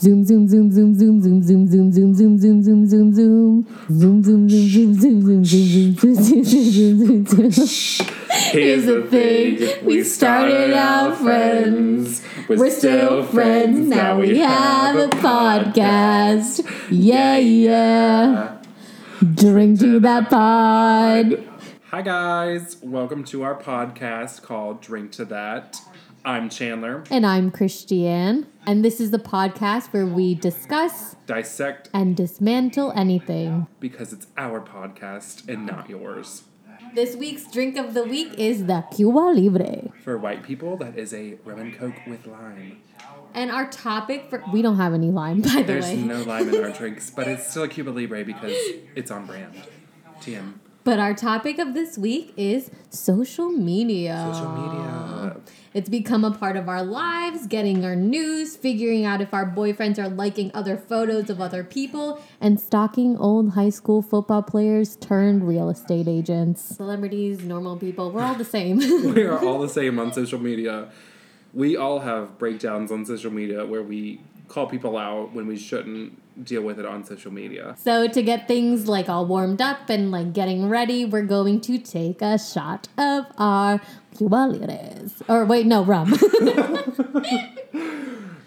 Zoom, zoom, zoom, zoom, zoom, zoom, zoom, zoom, zoom, zoom, zoom, zoom, zoom, zoom. Zoom, zoom, zoom, zoom, zoom, zoom, zoom, zoom, zoom, zoom, zoom, zoom, zoom. Here's the thing, we started out friends. We're still friends, now we have a podcast. Yeah, yeah. Drink to that pod. Hi guys, welcome to our podcast called Drink to That. I'm Chandler. And I'm Christianne. And this is the podcast where we discuss Dissect and dismantle anything. because it's our podcast and not yours. This week's drink of the week is the Cuba Libre. For white people, that is a rum and coke with lime. And our topic for we don't have any lime, by the There's way. no lime in our drinks, but it's still a Cuba Libre because it's on brand. TM. But our topic of this week is social media. Social media. It's become a part of our lives, getting our news, figuring out if our boyfriends are liking other photos of other people, and stalking old high school football players turned real estate agents. Celebrities, normal people, we're all the same. We are all the same on social media. We all have breakdowns on social media where we call people out when we shouldn't deal with it on social media. so to get things like all warmed up and like getting ready, we're going to take a shot of our Cuba Libres. Or wait, no, rum.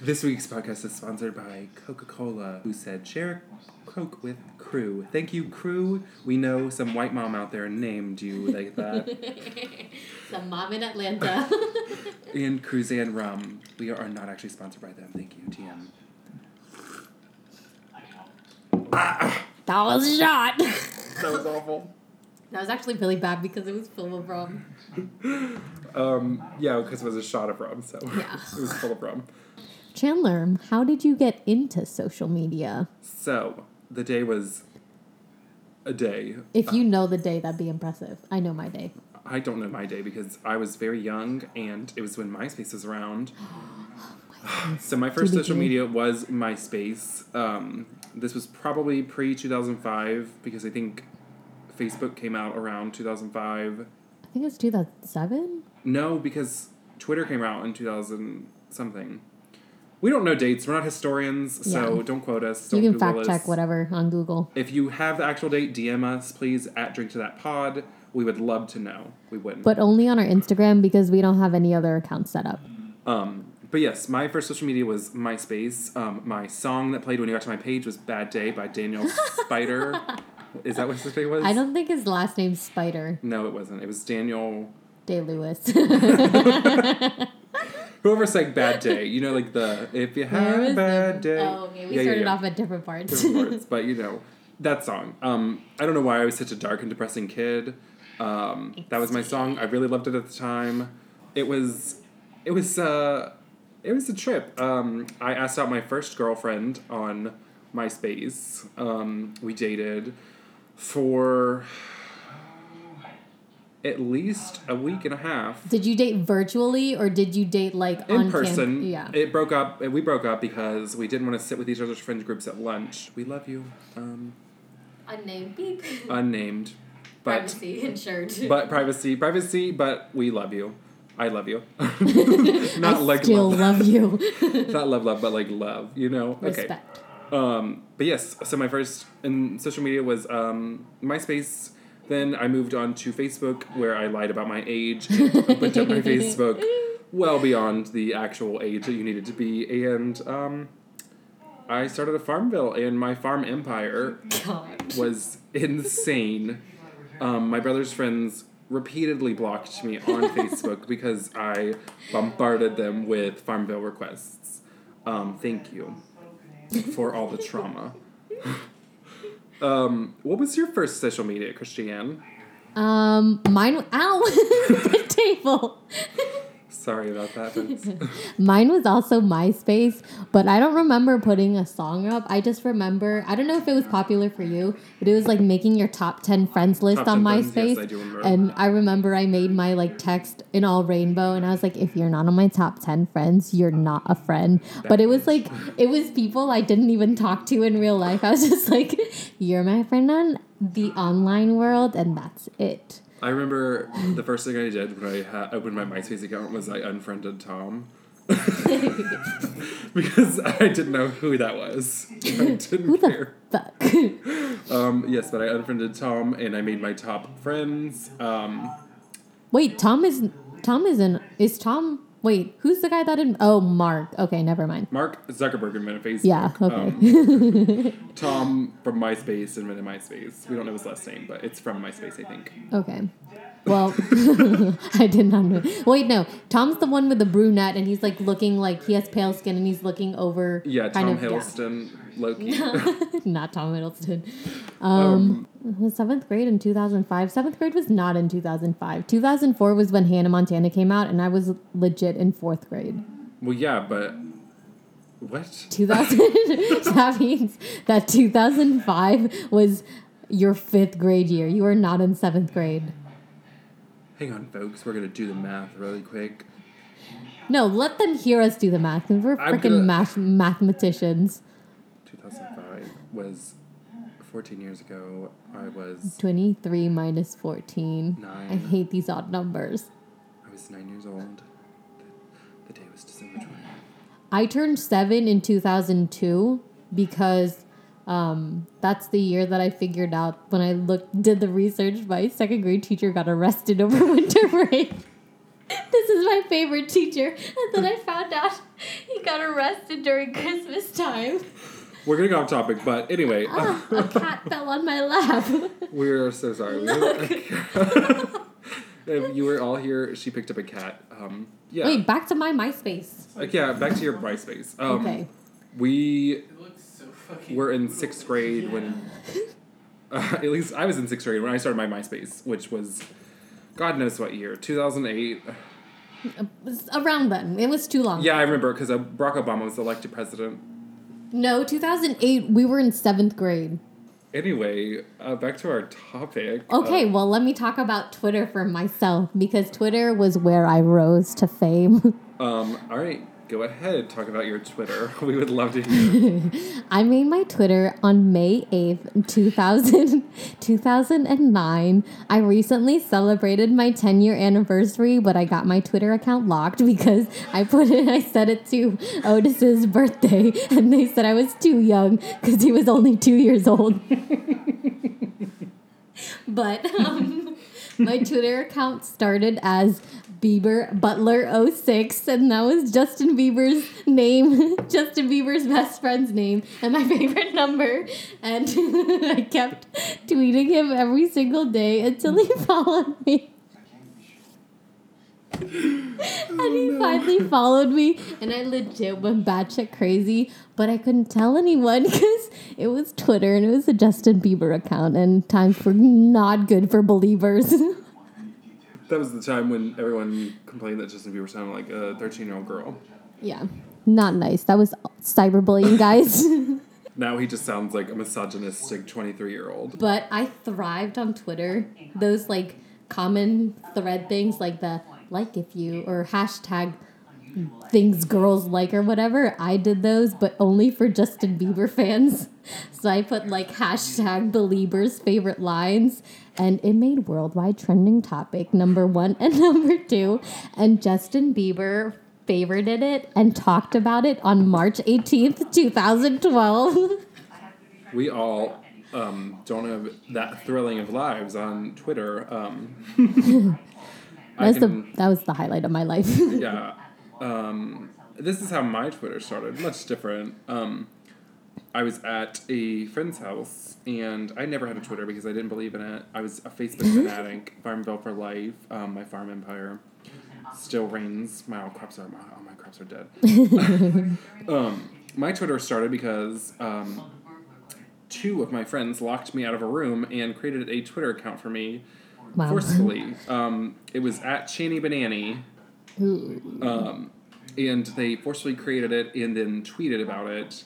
This week's podcast is sponsored by Coca Cola, who said, share Coke with crew. Thank you, crew. We know some white mom out there named you like that. Some mom in Atlanta. and Cruzan Rum. We are not actually sponsored by them. Thank you, TM. That was a shot. That was awful. That was actually really bad because it was full of rum. Um, yeah, because it was a shot of rum, so Yeah. it was full of rum. Chandler, how did you get into social media? So, the day was a day. If you know the day, that'd be impressive. I know my day. I don't know my day because I was very young and it was when MySpace was around. so my first social media was MySpace. Um, this was probably pre 2005 because I think Facebook came out around 2005. I think it's 2007. No, because Twitter came out in 2000 something. We don't know dates. We're not historians, so Yeah. don't quote us. You Don't can Google fact check whatever on Google. If you have the actual date, DM us, please, at Drink to That Pod. We would love to know. We wouldn't. But only on our Instagram because we don't have any other accounts set up. Um, but yes, my first social media was MySpace. Um, my song that played when you got to my page was "Bad Day" by Daniel Spider. Is that what his name was? I don't think his last name's Spider No, it wasn't. It was Daniel. Day Lewis. Whoever sang "Bad Day," you know, like the "If you have a bad the- day." Oh, okay. We Yeah, yeah, started yeah. off at different parts. Different words, but you know that song. Um, I don't know why I was such a dark and depressing kid. Um, that was my song. I really loved it at the time. It was, it was, uh, it was a trip. Um, I asked out my first girlfriend on MySpace. Um, we dated for at least a week and a half. did you date virtually or did you date like In on cam- person, yeah. it broke up. We broke up because we didn't want to sit with each other's friend groups at lunch. We love you, um, Unnamed beep. unnamed, but Privacy insured. but privacy, privacy. But we love you. I love you. I Not like still love, love you. not love, love, but like love. You know. Okay. Respect. Um, but yes, so my first in social media was um, MySpace. Then I moved on to Facebook, where I lied about my age and opened up my Facebook well beyond the actual age that you needed to be. And um, I started a Farmville, and my farm empire God. was insane. Um, my brother's friends repeatedly blocked me on Facebook because I bombarded them with Farmville requests. Um, thank you for all the trauma. um, what was your first social media, Christianne? Um, mine. Ow! the table. Sorry about that. Mine was also MySpace, but I don't remember putting a song up. I just remember, I don't know if it was popular for you, but it was like making your top 10 friends list Top on 10 friends, MySpace. yes, I remember. And I remember I made my like text in all rainbow, and I was like, if you're not on my top 10 friends, you're not a friend. But it was like, it was people I didn't even talk to in real life. I was just like, you're my friend on the online world, and that's it. I remember the first thing I did when I ha- opened my MySpace account was I unfriended Tom. because I didn't know who that was. I didn't Who care. the fuck? Um, yes, but I unfriended Tom and I made my top friends. Um, Wait, Tom is Tom is in is Tom wait, who's the guy that in oh Mark. Okay, never mind. Mark Zuckerberg invented Facebook. Yeah, okay. Um, Tom from MySpace invented MySpace. We don't know his last name, but it's from MySpace, I think. okay. Well, I did not know. Wait, no. Tom's the one with the brunette, and he's like looking like he has pale skin, and he's looking over. Yeah, kind Tom of, Hiddleston, Loki. not Tom Hiddleston. Um, was seventh grade in 2005. Seventh grade was not in 2005. 2004 was when Hannah Montana came out, and I was legit in fourth grade. well, yeah, but what? 2000. that means that 2005 was your fifth grade year. You were not in seventh grade. Hang on, folks. We're gonna do the math really quick. No, let them hear us do the math because we're freaking gonna- math mathematicians. 2005 was 14 years ago. I was 23 minus 14. Nine. I hate these odd numbers. I was nine years old. The, the day was December 20th. I turned seven in 2002 because um, that's the year that I figured out when I looked did the research. My second grade teacher got arrested over winter break. this is my favorite teacher, and then I found out he got arrested during Christmas time. We're gonna go off topic, but anyway, Ah, a cat fell on my lap. we're so sorry. We if you were all here, she picked up a cat. Um, yeah. Wait, back to my MySpace. Like, yeah, back to your MySpace. Um, Okay. We It looks so fucking. were in sixth grade when, uh, at least I was in sixth grade when I started my MySpace, which was, God knows what year, 2008. It was Around then, it was too long. Yeah, I remember because uh, Barack Obama was elected president. No, 2008. We were in seventh grade. Anyway, uh, back to our topic. Okay, Uh, well, let me talk about Twitter for myself because Twitter was where I rose to fame. um, all right, go ahead. Talk about your Twitter. We would love to hear. I made my Twitter on May 8th, 2000, 2009. I recently celebrated my 10 year anniversary, but I got my Twitter account locked because I put it, I set it to Otis's birthday, and they said I was too young because he was only two years old. but um, my Twitter account started as Bieber Butler 06, and that was Justin Bieber's name, Justin Bieber's best friend's name, and my favorite number. And I kept tweeting him every single day until he followed me. and he oh, finally followed me, and I legit went batshit crazy, but I couldn't tell anyone because it was Twitter and it was a Justin Bieber account, and times were not good for Beliebers. That was the time when everyone complained that Justin Bieber sounded like a 13 year old girl. yeah, not nice. That was cyberbullying, guys. Now he just sounds like a misogynistic 23 year old. but I thrived on Twitter. Those like common thread things like the like if you or hashtag things girls like or whatever. I did those, but only for Justin Bieber fans. So I put like hashtag Beliebers favorite lines, and it made worldwide trending topic number one and number two. And Justin Bieber favorited it and talked about it on March 18th, 2012. We all um, don't have that thrilling of lives on Twitter. Um, That's the that was the highlight of my life. yeah. Um, this is how my Twitter started. Much different. Um, I was at a friend's house, and I never had a Twitter because I didn't believe in it. I was a Facebook fanatic. Farmville for life. Um, my farm empire still reigns. My all crops are my, all my crops are dead. um, my Twitter started because um, two of my friends locked me out of a room and created a Twitter account for me Wow. forcefully. Um, it was at Channy Banani. Um, and they forcefully created it and then tweeted about it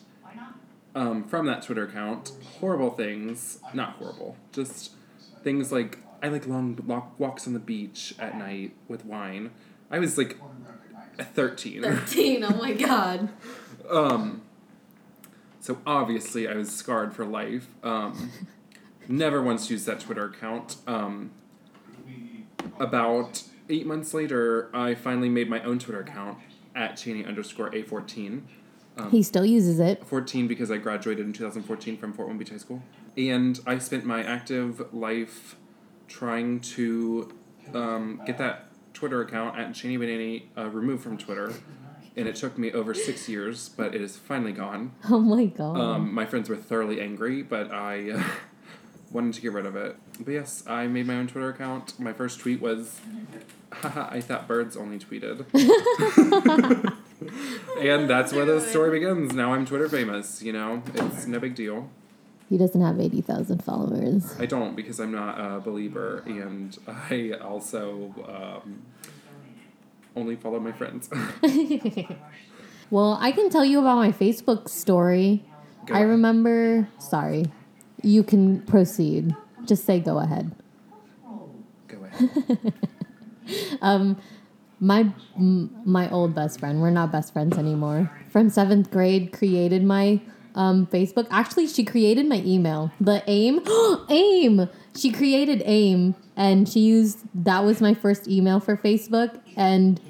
um, from that Twitter account. Horrible things. Not horrible. Just things like I like long walks on the beach at night with wine. I was like 13. 13, oh my god. Um, so obviously, I was scarred for life. Um, never once used that Twitter account. Um, about eight months later, I finally made my own Twitter account, at Cheney underscore A14. he still uses it. 14 because I graduated in 2014 from Fort Walton Beach High School. And I spent my active life trying to um, get that Twitter account at Channy Banani uh, removed from Twitter. And it took me over six years, but it is finally gone. Oh my god. Um, my friends were thoroughly angry, but I uh, wanted to get rid of it. But yes, I made my own Twitter account. My first tweet was, haha, I thought birds only tweeted. and that's where the story begins. Now I'm Twitter famous, you know? It's no big deal. he doesn't have 80,000 followers. I don't because I'm not a Belieber, and I also um, only follow my friends. Well, I can tell you about my Facebook story. Go I ahead. remember, sorry. You can proceed. Just say go ahead. Go ahead. Um, my m- my old best friend, we're not best friends anymore. From seventh grade, created my um, Facebook. Actually, she created my email. The AIM, AIM. She created AIM, and she used that was my first email for Facebook. And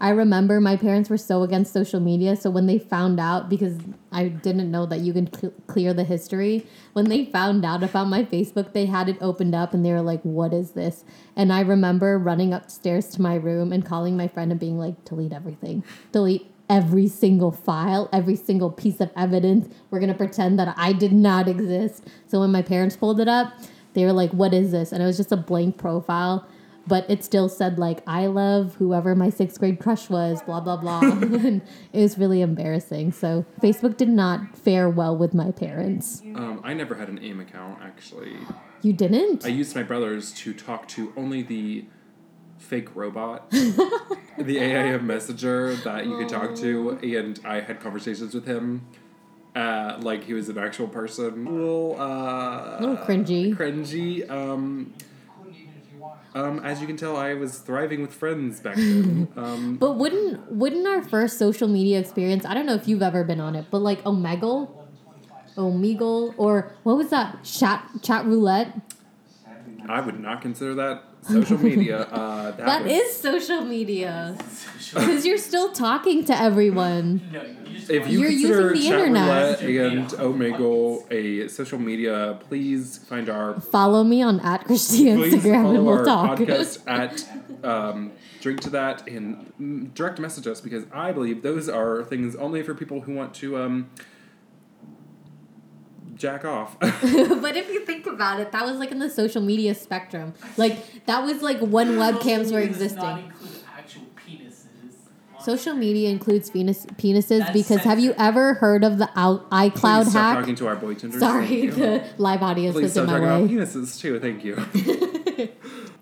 I remember my parents were so against social media, so when they found out, because I didn't know that you can cl- clear the history, when they found out about my Facebook, they had it opened up and they were like, What is this? And I remember running upstairs to my room and calling my friend and being like, Delete everything. Delete every single file, every single piece of evidence. We're gonna pretend that I did not exist. So when my parents pulled it up, they were like, What is this? And it was just a blank profile but it still said like I love whoever my sixth grade crush was, blah blah blah. and it was really embarrassing. So Facebook did not fare well with my parents. Um, I never had an AIM account, actually. You didn't? I used my brothers to talk to only the fake robot, the AIM messenger that you could talk to, and I had conversations with him. Uh, like he was an actual person. A little, uh, A little cringy. Cringy. Um, um, as you can tell, I was thriving with friends back then. Um, but wouldn't wouldn't our first social media experience? I don't know if you've ever been on it, but like Omegle, Omegle, or what was that? Chat chat roulette. I would not consider that social media. Uh, that That was, is social media because you're still talking to everyone. No, you just If you You're consider using the internet. Chatroulette and Omegle a social media, please find our Follow me on at Christiannestagram and we'll our talk. podcast at um, Drink to That and mm, direct message us because I believe those are things only for people who want to um, jack off. but if you think about it, that was like in the social media spectrum. Like that was like when webcams were Does not existing. include actual penises. Social media includes penis, penises That's because have you ever heard of the out, iCloud stop hack? talking to our boy tenders. Sorry, the live audience Please was in stop my talking way. about penises too. Thank you.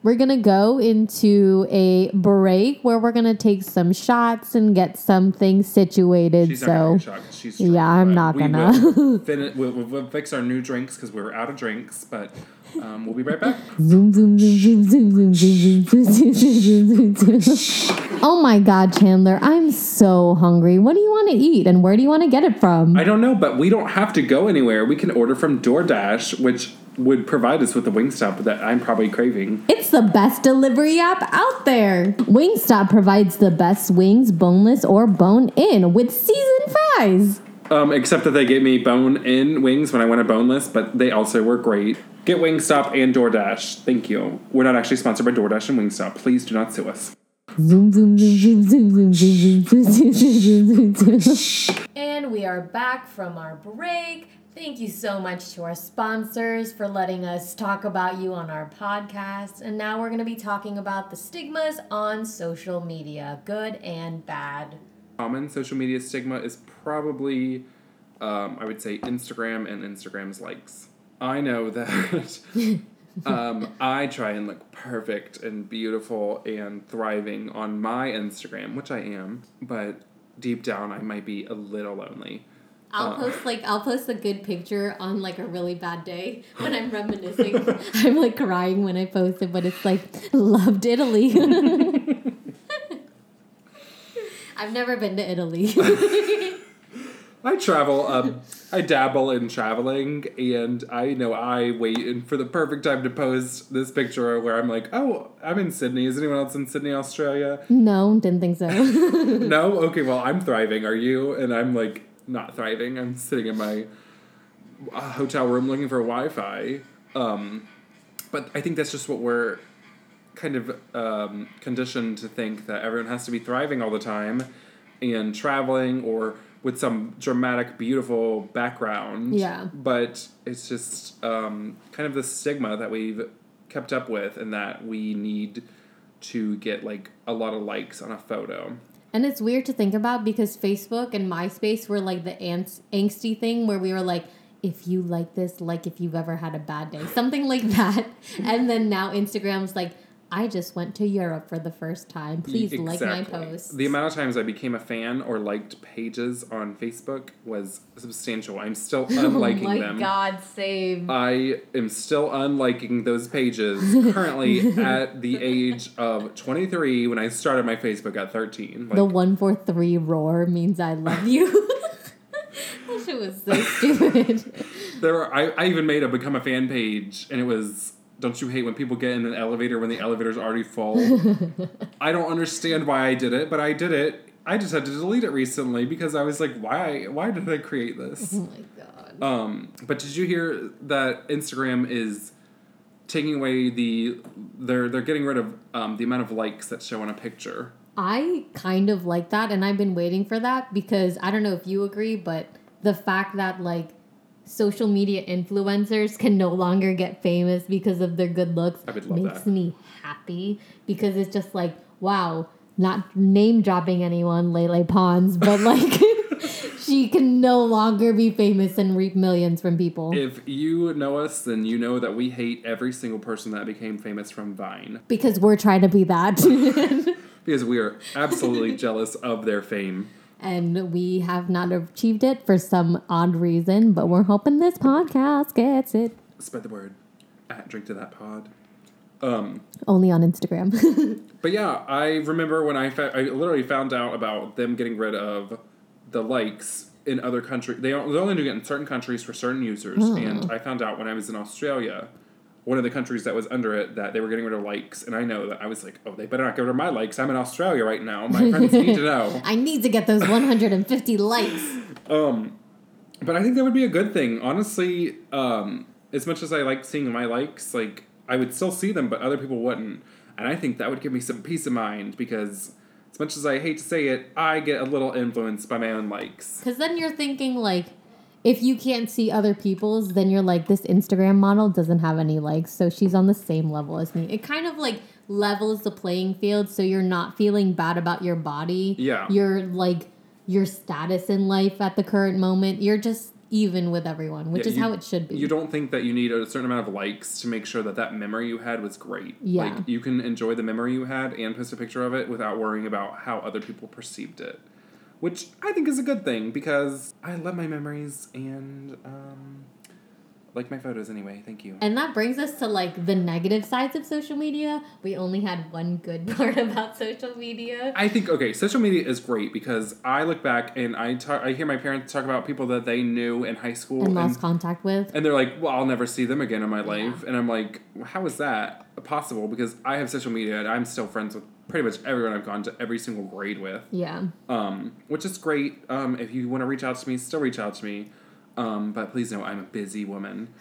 We're gonna go into a break where we're gonna take some shots and get something situated. She's not gonna so Yeah, I'm not gonna. Will fin- we'll, we'll, fix our new drinks because we're out of drinks, but um, we'll be right back. zoom zoom zoom zoom zoom zoom zoom zoom zoom zoom zoom zoom zoom. Oh my God, Chandler! I'm so hungry. What do you want to eat, and where do you want to get it from? I don't know, but we don't have to go anywhere. We can order from DoorDash, which would provide us with the Wingstop that I'm probably craving. It's the best delivery app out there. Wingstop provides the best wings, boneless or bone in, with seasoned fries. Um, except that they gave me bone-in wings when I went a boneless, but they also were great. Get Wingstop and DoorDash. Thank you. We're not actually sponsored by DoorDash and Wingstop. Please do not sue us. Zoom, zoom, zoom, zoom, zoom, zoom, zoom, zoom, zoom, zoom, zoom, zoom, zoom. And we are back from our break. Thank you so much to our sponsors for letting us talk about you on our podcast. And now we're going to be talking about the stigmas on social media, good and bad. Common social media stigma is probably, um, I would say, Instagram and Instagram's likes. I know that um, I try and look perfect and beautiful and thriving on my Instagram, which I am, but deep down I might be a little lonely. I'll Uh. post like I'll post a good picture on like a really bad day when I'm reminiscing. I'm like crying when I post it, but it's like loved Italy. I've never been to Italy. I travel. Um, I dabble in traveling, and I know I wait for the perfect time to post this picture where I'm like, "Oh, I'm in Sydney. Is anyone else in Sydney, Australia?" No, didn't think so. no. Okay. Well, I'm thriving. Are you? And I'm like not thriving. I'm sitting in my uh, hotel room looking for Wi-Fi. Um, but I think that's just what we're kind of um, conditioned to think that everyone has to be thriving all the time and traveling or with some dramatic, beautiful background. Yeah. But it's just um, kind of the stigma that we've kept up with, and that we need to get like a lot of likes on a photo. And it's weird to think about because Facebook and MySpace were like the angst- angsty thing where we were like, if you like this, like if you've ever had a bad day, something like that. and then now Instagram's like, I just went to Europe for the first time. Please like my post. The amount of times I became a fan or liked pages on Facebook was substantial. I'm still oh unliking oh my them. god, same. I am still unliking those pages currently at the age of 23 when I started my Facebook at 13. Like, the one four three roar means I love you. that shit was so stupid. there were, I, I even made a become a fan page and it was don't you hate when people get in an elevator when the elevator's already full? I don't understand why I did it, but I did it. I just had to delete it recently because I was like, why why did I create this? Oh my god. Um, but did you hear that Instagram is taking away the they're they're getting rid of um, the amount of likes that show on a picture? I kind of like that, and I've been waiting for that because I don't know if you agree, but the fact that like social media influencers can no longer get famous because of their good looks I would love makes that. me happy because it's just like wow, not name dropping anyone, Lele Pons, but like she can no longer be famous and reap millions from people If you know us, then you know that we hate every single person that became famous from Vine because we're trying to be that. because we are absolutely jealous of their fame. And we have not achieved it for some odd reason, but we're hoping this podcast gets it. Spread the word at Drink to That Pod. Um, Only on Instagram. But yeah, I remember when I fa- I literally found out about them getting rid of the likes in other countries. They, they only do it in certain countries for certain users. And I found out when I was in Australia, one of the countries that was under it, that they were getting rid of likes. And I know that I was like, oh, they better not get rid of my likes. I'm in Australia right now. My friends need to know. I need to get those 150 likes. Um, but I think that would be a good thing. Honestly, um, as much as I like seeing my likes, like I would still see them, but other people wouldn't. And I think that would give me some peace of mind because, as much as I hate to say it, I get a little influenced by my own likes. Because then you're thinking, like, if you can't see other people's, then you're like, this Instagram model doesn't have any likes, so she's on the same level as me. It kind of like levels the playing field so you're not feeling bad about your body. Yeah. Your, like, your status in life at the current moment. You're just even with everyone, which Yeah, is you- how it should be. You don't think that you need a certain amount of likes to make sure that that memory you had was great. Yeah. Like you can enjoy the memory you had and post a picture of it without worrying about how other people perceived it, which I think is a good thing because I love my memories and um, like my photos anyway. Thank you. And that brings us to like the negative sides of social media. We only had one good part about social media. I think okay, social media is great because I look back and I talk, I hear my parents talk about people that they knew in high school And and, lost contact with. and they're like, "Well, I'll never see them again in my life," and I'm like, well, "How is that possible?" Because I have social media and I'm still friends with pretty much everyone I've gone to every single grade with, Yeah. um, which is great. Um, if you want to reach out to me, still reach out to me. Um, but please know I'm a busy woman.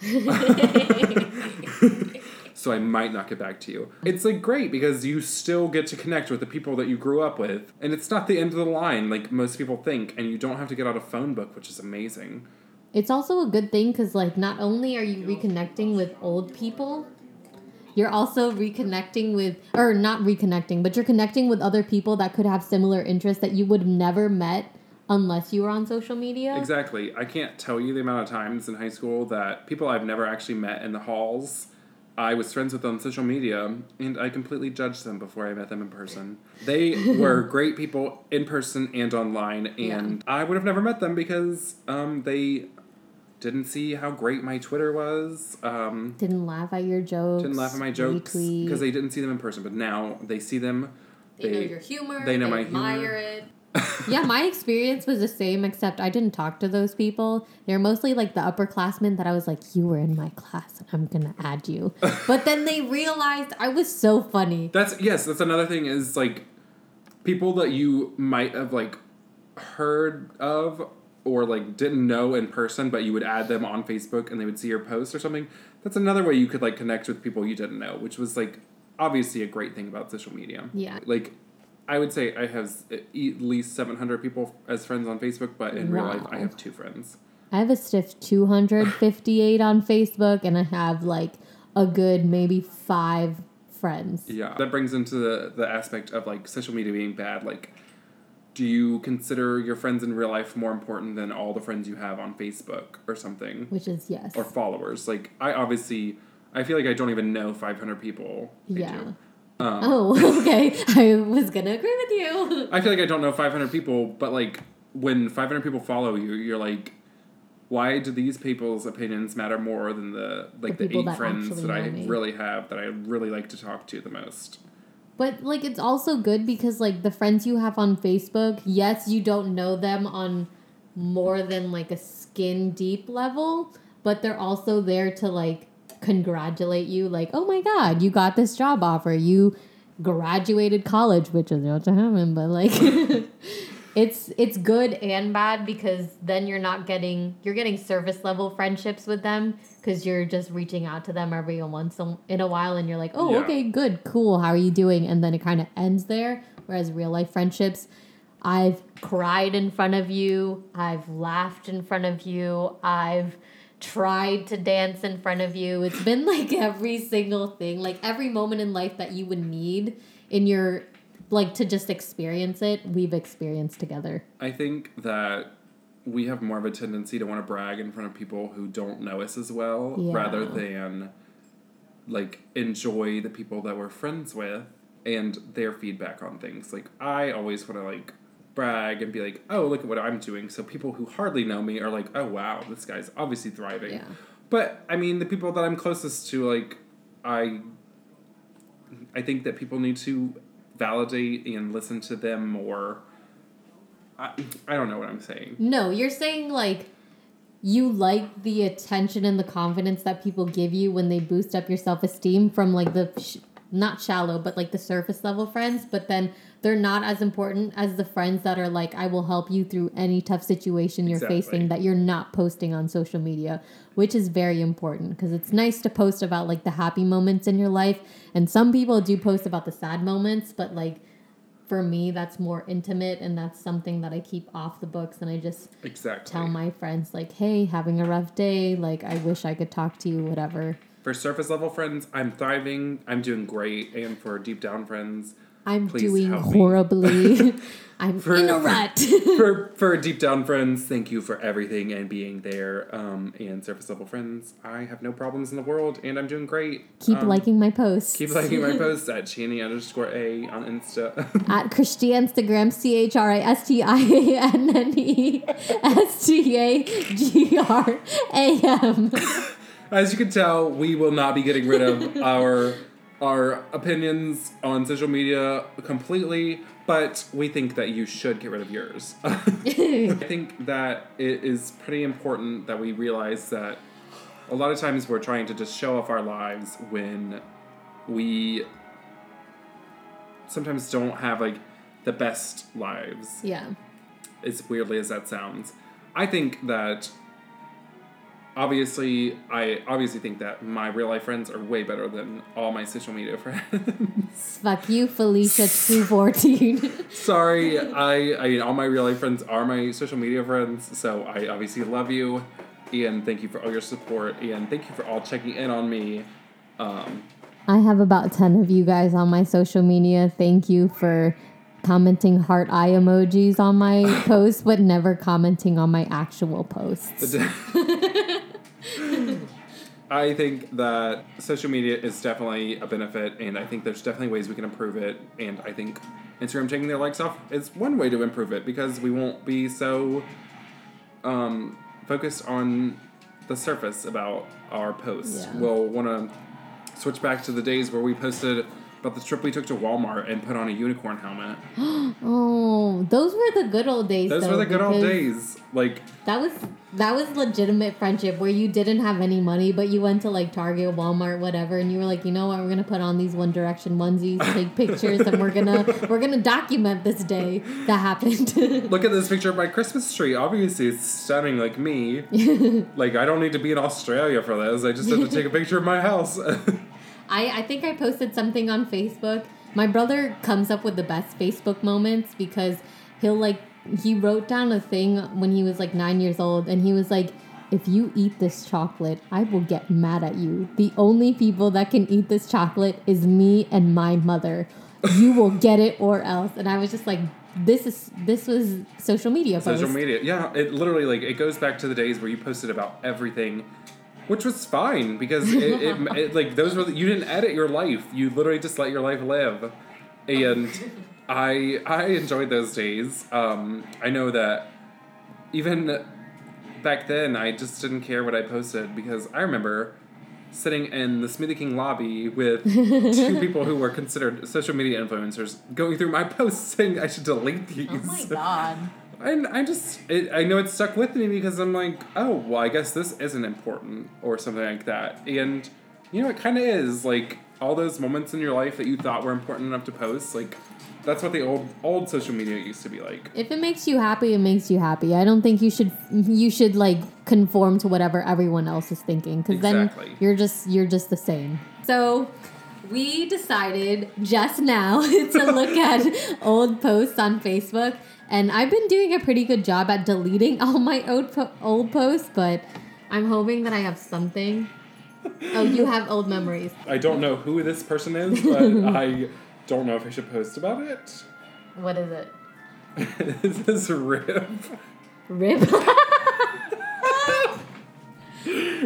so I might not get back to you. It's like great because you still get to connect with the people that you grew up with. And it's not the end of the line like most people think, and you don't have to get out a phone book, which is amazing. It's also a good thing because, like, not only are you reconnecting with old people, you're also reconnecting with, or not reconnecting, but you're connecting with other people that could have similar interests that you would have never met unless you were on social media. Exactly. I can't tell you the amount of times in high school that people I've never actually met in the halls, I was friends with on social media, and I completely judged them before I met them in person. They were great people in person and online, and I would have never met them because um, they didn't see how great my Twitter was. Um, Didn't laugh at your jokes. didn't laugh at my jokes because they didn't see them in person, but now they see them. They know your humor. they know they my admire humor. it. Yeah, my experience was the same, except I didn't talk to those people. They're mostly like the upperclassmen that I was like, you were in my class and I'm gonna add you. but then they realized I was so funny. That's yes. That's another thing is like people that you might have like heard of or like didn't know in person, but you would add them on Facebook and they would see your post or something. That's another way you could like connect with people you didn't know, which was like obviously a great thing about social media. Yeah. Like. I would say I have at least 700 people as friends on Facebook, but in real life I have two friends. I have a stiff 258 on Facebook and I have like a good maybe five friends. Yeah. That brings into the, the aspect of like social media being bad. Like, do you consider your friends in real life more important than all the friends you have on Facebook or something? Which is yes. Or followers? Like, I obviously, I feel like I don't even know 500 people. I Yeah. do. Um, Oh, okay. I was gonna agree with you. I feel like I don't know 500 people, but like, when 500 people follow you, you're like, why do these people's opinions matter more than the like The the, eight that friends that I really have that I really like to talk to the most? But like it's also good because like the friends you have on Facebook, yes, you don't know them on more than like a skin deep level, but they're also there to like congratulate you like, "Oh my god, you got this job offer. You graduated college," which is not to happen, but like it's it's good and bad because then you're not getting you're getting service level friendships with them because you're just reaching out to them every once in a while and you're like oh Yeah. okay good cool how are you doing and then it kind of ends there whereas real life friendships i've cried in front of you i've laughed in front of you i've tried to dance in front of you it's been like every single thing like every moment in life that you would need in your like to just experience it we've experienced together I think that we have more of a tendency to want to brag in front of people who don't know us as well Yeah. rather than like enjoy the people that we're friends with and their feedback on things. Like I always want to like brag and be like, "Oh, look at what I'm doing." So people who hardly know me are like, "Oh, wow, this guy's obviously thriving." Yeah. But I mean, the people that I'm closest to like I I think that people need to validate and listen to them more. I, I don't know what I'm saying. No, you're saying like you like the attention and the confidence that people give you when they boost up your self esteem from like the sh- not shallow but like the surface level friends, but then they're not as important as the friends that are like I will help you through any tough situation you're Exactly. facing that you're not posting on social media, which is very important because it's nice to post about like the happy moments in your life and some people do post about the sad moments, but like for me that's more intimate and that's something that I keep off the books and I just Exactly. tell my friends like, "Hey, having a rough day. Like, I wish I could talk to you. Whatever." For surface level friends, I'm thriving. I'm doing great. And for deep down friends, I'm Please doing horribly. I'm For- in a rut. for for deep down friends, thank you for everything and being there. Um, and surface level friends, I have no problems in the world, and I'm doing great. keep Um, liking my posts. Keep liking my posts at Channy underscore A on Insta. at Christiannestagram C H R I S T I A N N E S T A G R A M. As you can tell, we will not be getting rid of our our opinions on social media completely, but we think that you should get rid of yours. I think that it is pretty important that we realize that a lot of times we're trying to just show off our lives when we sometimes don't have like the best lives Yeah. as weirdly as that sounds. I think that obviously I obviously think that my real life friends are way better than all my social media friends. Fuck you, Felicia two fourteen. Sorry, I I mean all my real life friends are my social media friends, so I obviously love you and thank you for all your support and thank you for all checking in on me. Um, I have about 10 of you guys on my social media. Thank you for commenting heart eye emojis on my posts, but never commenting on my actual posts. I think that social media is definitely a benefit, and I think there's definitely ways we can improve it. And I think Instagram taking their likes off is one way to improve it because we won't be so um, focused on the surface about our posts. Yeah. We'll want to switch back to the days where we posted about the trip we took to Walmart and put on a unicorn helmet. Oh, those were the good old days. Those though, were the good old days. Like That was that was legitimate friendship where you didn't have any money, but you went to like Target, Walmart, whatever, and you were like, you know what, we're gonna put on these One Direction onesies, take pictures, and we're gonna we're gonna document this day that happened. Look at this picture of my Christmas tree. Obviously, it's stunning like me. like, I don't need to be in Australia for this. I just have to take a picture of my house. I, I think I posted something on Facebook. My brother comes up with the best Facebook moments because he'll like he wrote down a thing when he was like nine years old and he was like, if you eat this chocolate, I will get mad at you. The only people that can eat this chocolate is me and my mother. You will get it or else. And I was just like, this is this was social media post. Social media. Yeah, it literally, like, it goes back to the days where you posted about everything. Which was fine because it, it, it like those were you didn't edit your life you literally just let your life live, and I I enjoyed those days. Um, I know that even back then I just didn't care what I posted because I remember sitting in the Smoothie King lobby with two people who were considered social media influencers going through my posts saying I should delete these. Oh my god. And I just, it, I know it stuck with me because I'm like, oh, well, I guess this isn't important or something like that. And, you know, it kind of is. Like, all those moments in your life that you thought were important enough to post, like, that's what the old old social media used to be like. If it makes you happy, it makes you happy. I don't think you should you should like conform to whatever everyone else is thinking because Exactly. then you're just you're just the same. So we decided just now to look at old posts on Facebook, and I've been doing a pretty good job at deleting all my old po- old posts, but I'm hoping that I have something. Oh, you have old memories. I don't know who this person is, but I don't know if I should post about it. What is it? this is Rip. Rip.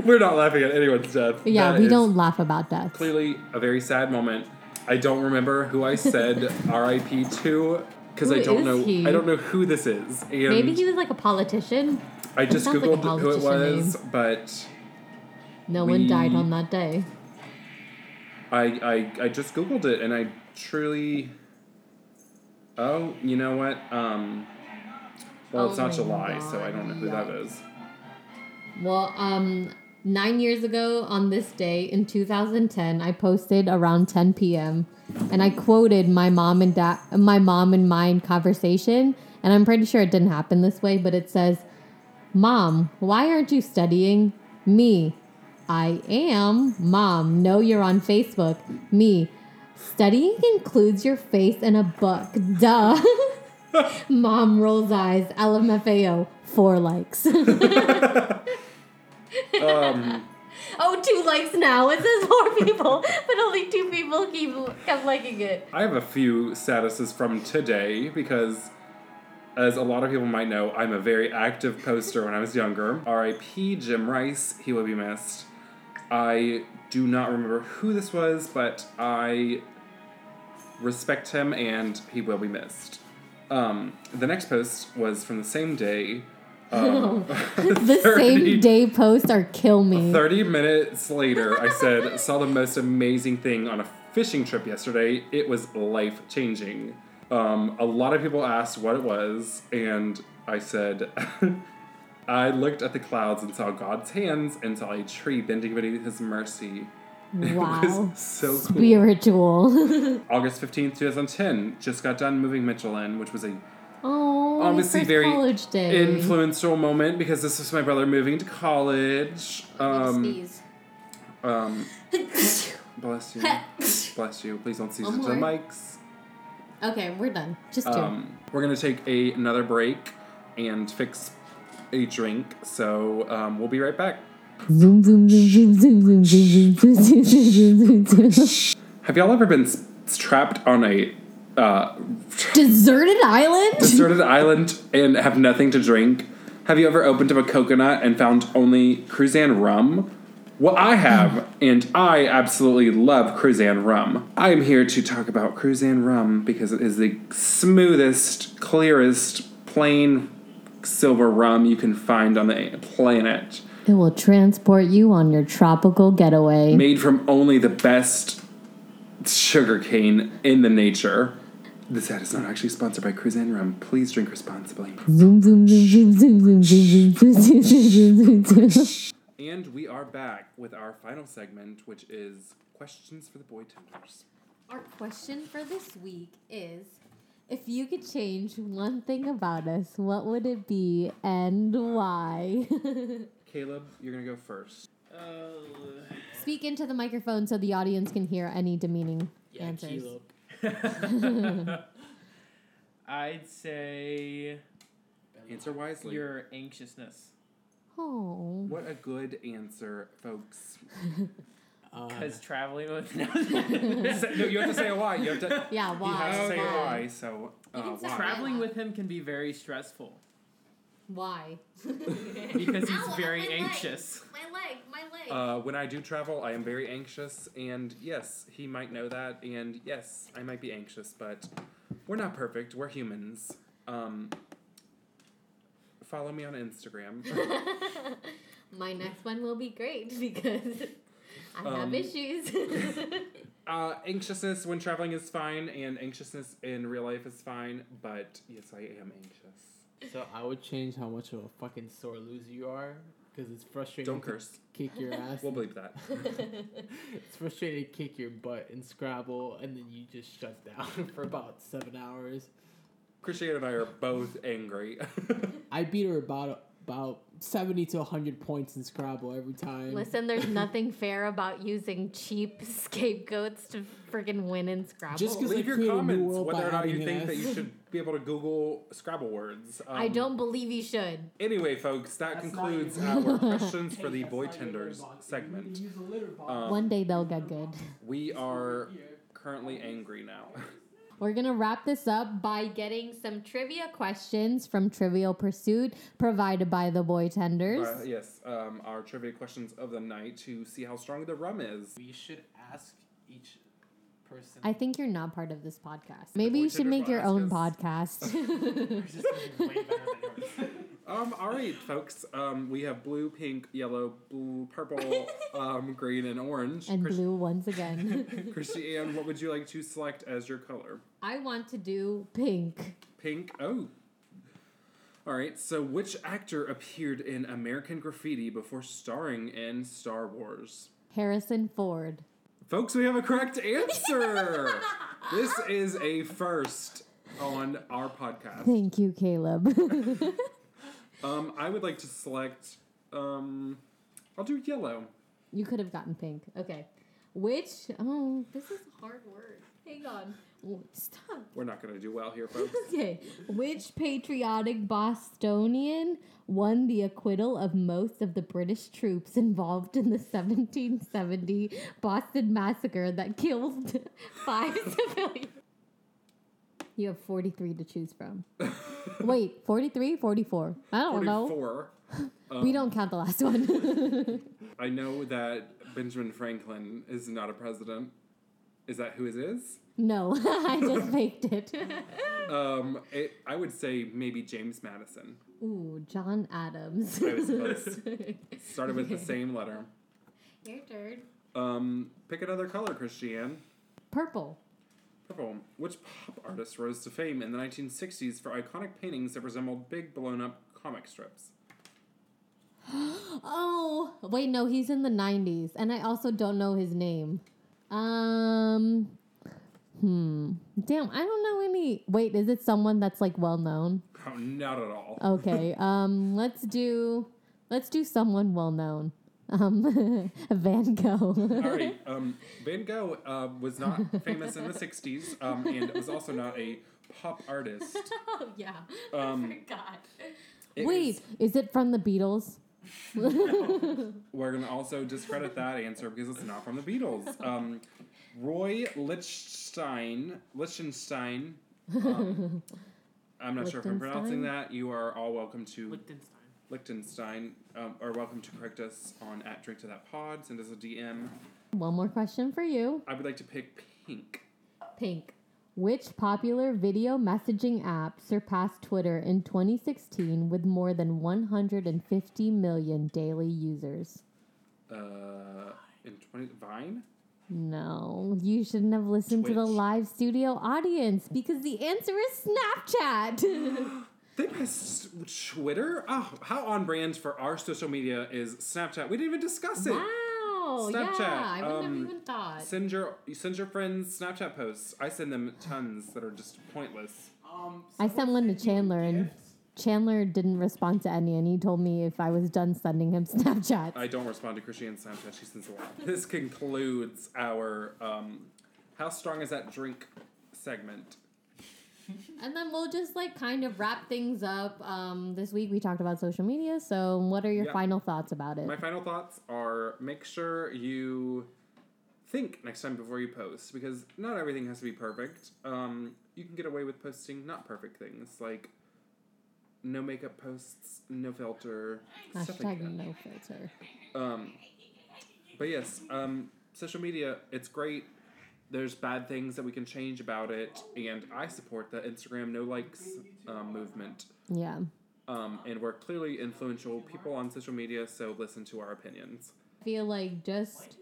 We're not laughing at anyone's death. yeah, That we don't laugh about death. Clearly, a very sad moment. I don't remember who I said R.I.P. to because I don't know. he? I don't know who this is. And Maybe he was like a politician. I just sounds like googled who it was, but No We- one died on that day. I, I I just googled it and I truly. Oh, you know what? Um. Well, it's Oh not my July, so I don't know who that yikes. is. Well, um, nine years ago on this day in 2010, I posted around 10 p.m. and I quoted my mom and dad, my mom and mine conversation, and I'm pretty sure it didn't happen this way, but it says, "Mom, why aren't you studying?" Me, I am. Mom, no, you're on Facebook. Me, studying includes your face in a book. Duh. Mom rolls eyes. LMFAO. Four likes. Um, Oh, two likes now. It says four people, but only two people keep kept liking it. I have a few statuses from today because, as a lot of people might know, I'm a very active poster when I was younger. R.I.P. Jim Rice, he will be missed. I do not remember who this was, but I respect him and he will be missed. Um, the next post was from the same day. Um, The 30 same day post or kill me. 30 minutes later, I said, saw the most amazing thing on a fishing trip yesterday. It was life changing. Um, a lot of people asked what it was, and I said, I looked at the clouds and saw God's hands and saw a tree bending beneath his mercy. It Wow. was so cool. Spiritual. August 15th, 2010, just got done moving Mitchell in, which was a oh, obviously first very college day. influential moment because this was my brother moving to college. Um, um, bless you. Bless you. Please don't seize into the mics. okay, we're done. Just two. Um, we're going to take a, another break and fix a drink. So um, we'll be right back. zoom, zoom, zoom, zoom, zoom, zoom, zoom, zoom, zoom, zoom, zoom, zoom. Have y'all ever been s- trapped on a uh, Deserted island? deserted island and have nothing to drink? Have you ever opened up a coconut and found only Cruzan rum? Well, I have, and I absolutely love Cruzan rum. I am here to talk about Cruzan rum because it is the smoothest, clearest, plain silver rum you can find on the planet. It will transport you on your tropical getaway. Made from only the best sugarcane in the nature. This ad is not actually sponsored by Cruzan Rum. Please drink responsibly. Zoom, zoom, zoom, zoom, zoom, zoom, zoom, zoom, zoom, zoom, zoom, zoom, zoom. And we are back with our final segment, which is questions for the boy tenders. Our question for this week is if you could change one thing about us, what would it be and why? Caleb, you're gonna go first. Uh, Speak into the microphone so the audience can hear any demeaning yeah, answers. Caleb. I'd say Answer wisely. your anxiousness. Oh. What a good answer, folks. Uh, Because traveling with no, you have to say a why. You have to. Yeah, You why? have to say a why? why. So, uh, You can say why? traveling with him can be very stressful Why? because he's Ow, very my leg. anxious. My leg, my leg. Uh, when I do travel, I am very anxious, and yes, he might know that, and yes, I might be anxious, but we're not perfect. We're humans. Um, follow me on Instagram. my next one will be great because I have Um, issues. uh, anxiousness when traveling is fine, and anxiousness in real life is fine, but yes, I am anxious. so I would change how much of a fucking sore loser you are because it's frustrating. Don't to curse. Kick your ass. We'll believe that. it's frustrating to kick your butt in Scrabble and then you just shut down for about seven hours. Christian and I are both angry. I beat her about about seventy to hundred points in Scrabble every time. Listen, there's nothing fair about using cheap scapegoats to freaking win in Scrabble. Just 'cause- Leave your create a new comments whether or not you think an that you should be able to Google Scrabble words. I Um, don't believe you should. Anyway, folks, that That's concludes our questions for the That's boy not your litter tenders segment. You can use a litter box. Um, One day they'll get good. we are currently angry now. We're going to wrap this up by getting some trivia questions from Trivial Pursuit provided by the Boy Tenders. Uh, yes, um, our trivia questions of the night to see how strong the rum is. we should ask each person. I think you're not part of this podcast. Maybe you should make your own podcast. Ours is gonna be way better than yours. Um, all right, folks. Um, we have blue, pink, yellow, blue, purple, um, green, and orange. and Chris- blue once again. Christianne, what would you like to select as your color? I want to do pink. Pink. Oh. All right. So, which actor appeared in American Graffiti before starring in Star Wars? Harrison Ford. Folks, we have a correct answer. this is a first on our podcast. Thank you, Caleb. Um, I would like to select. Um, I'll do yellow. you could have gotten pink. Okay. Which, oh, this is a hard word. Hang on. Oh, Stop. We're not gonna do well here, folks. Okay. Which patriotic Bostonian won the acquittal of most of the British troops involved in the 1770 Boston Massacre that killed five civilians? You have 43 to choose from. Wait, 43? 44? I don't know. Forty-four. We don't count the last one. I know that Benjamin Franklin is not a president. Is that who it is? no, I just faked it. Um, it, I would say maybe James Madison. Ooh, John Adams. I was close. Started with the same letter. Your turn. Um, pick another color, Christianne. Purple. Purple. Which pop artist rose to fame in the 1960s for iconic paintings that resembled big blown up comic strips? Oh, wait, no, he's in the 90s. And I also don't know his name. Um, hmm. Damn, I don't know any. Wait, is it someone that's like well known? Oh, not at all. Okay, um, let's do. Let's do someone well known. Um, Van Gogh. All right. Um, Van Gogh uh, was not famous in the 60s um, and was also not a pop artist. oh, yeah. Um, forgot. It Wait, was- is it from the Beatles? we're going to also discredit that answer because it's not from the Beatles. Um, Roy Lichtenstein. Lichtenstein. Um, I'm not sure if I'm pronouncing that. You are all welcome to Liechtenstein. Lichtenstein, um, are welcome to correct us on at Drink to That Pod. Send us a DM. One more question for you. I would like to pick pink. Pink. Which popular video messaging app surpassed Twitter in 2016 with more than 150 million daily users? Uh, in twenty Vine. No, you shouldn't have listened to the live studio audience because the answer is Snapchat. They pressed Twitter. Oh, how on brand for our social media is Snapchat? We didn't even discuss it. wow. Snapchat, Yeah, I wouldn't um, have even thought. Send your you send your friends Snapchat posts. I send them tons that are just pointless. Um, I sent someone one to sent you a Chandler and. Chandler didn't respond to any, and he told me if I was done sending him Snapchat. I don't respond to Christianne Snapchat. She sends a lot. This concludes our um, how strong is that drink segment. And then we'll just like kind of wrap things up. Um, this week we talked about social media. So, what are your Yeah. final thoughts about it? My final thoughts are make sure you think next time before you post because not everything has to be perfect. Um, you can get away with posting not perfect things like no makeup posts, no filter, stuff like Hashtag no filter. Um, but yes, um, social media, it's great. There's bad things that we can change about it, and I support the Instagram no likes um, movement. Yeah. Um, and we're clearly influential people on social media, so listen to our opinions. I feel like just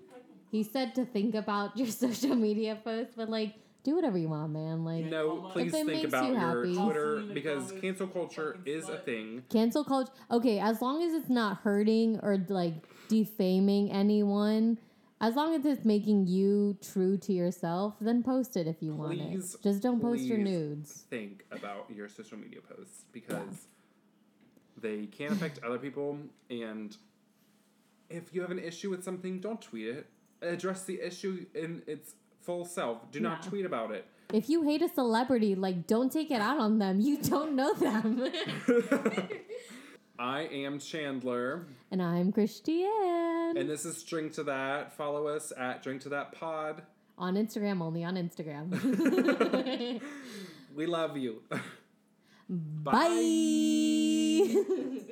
he said to think about your social media posts, but like do whatever you want, man. Like No, please think makes about you your happy. Twitter because cancel culture is a thing. cancel culture. Okay, as long as it's not hurting or like defaming anyone, as long as it's making you true to yourself, then post it if you want Please, it. Just don't post your nudes. Think about your social media posts because they can affect other people, and if you have an issue with something, don't tweet it. Address the issue in its full self. Do not Yeah. tweet about it. If you hate a celebrity, like don't take it out on them. You don't know them. I am Chandler, and I'm Christianne. And this is Drink to That. Follow us at Drink to That Pod. on Instagram, only on Instagram. We love you. Bye. zoom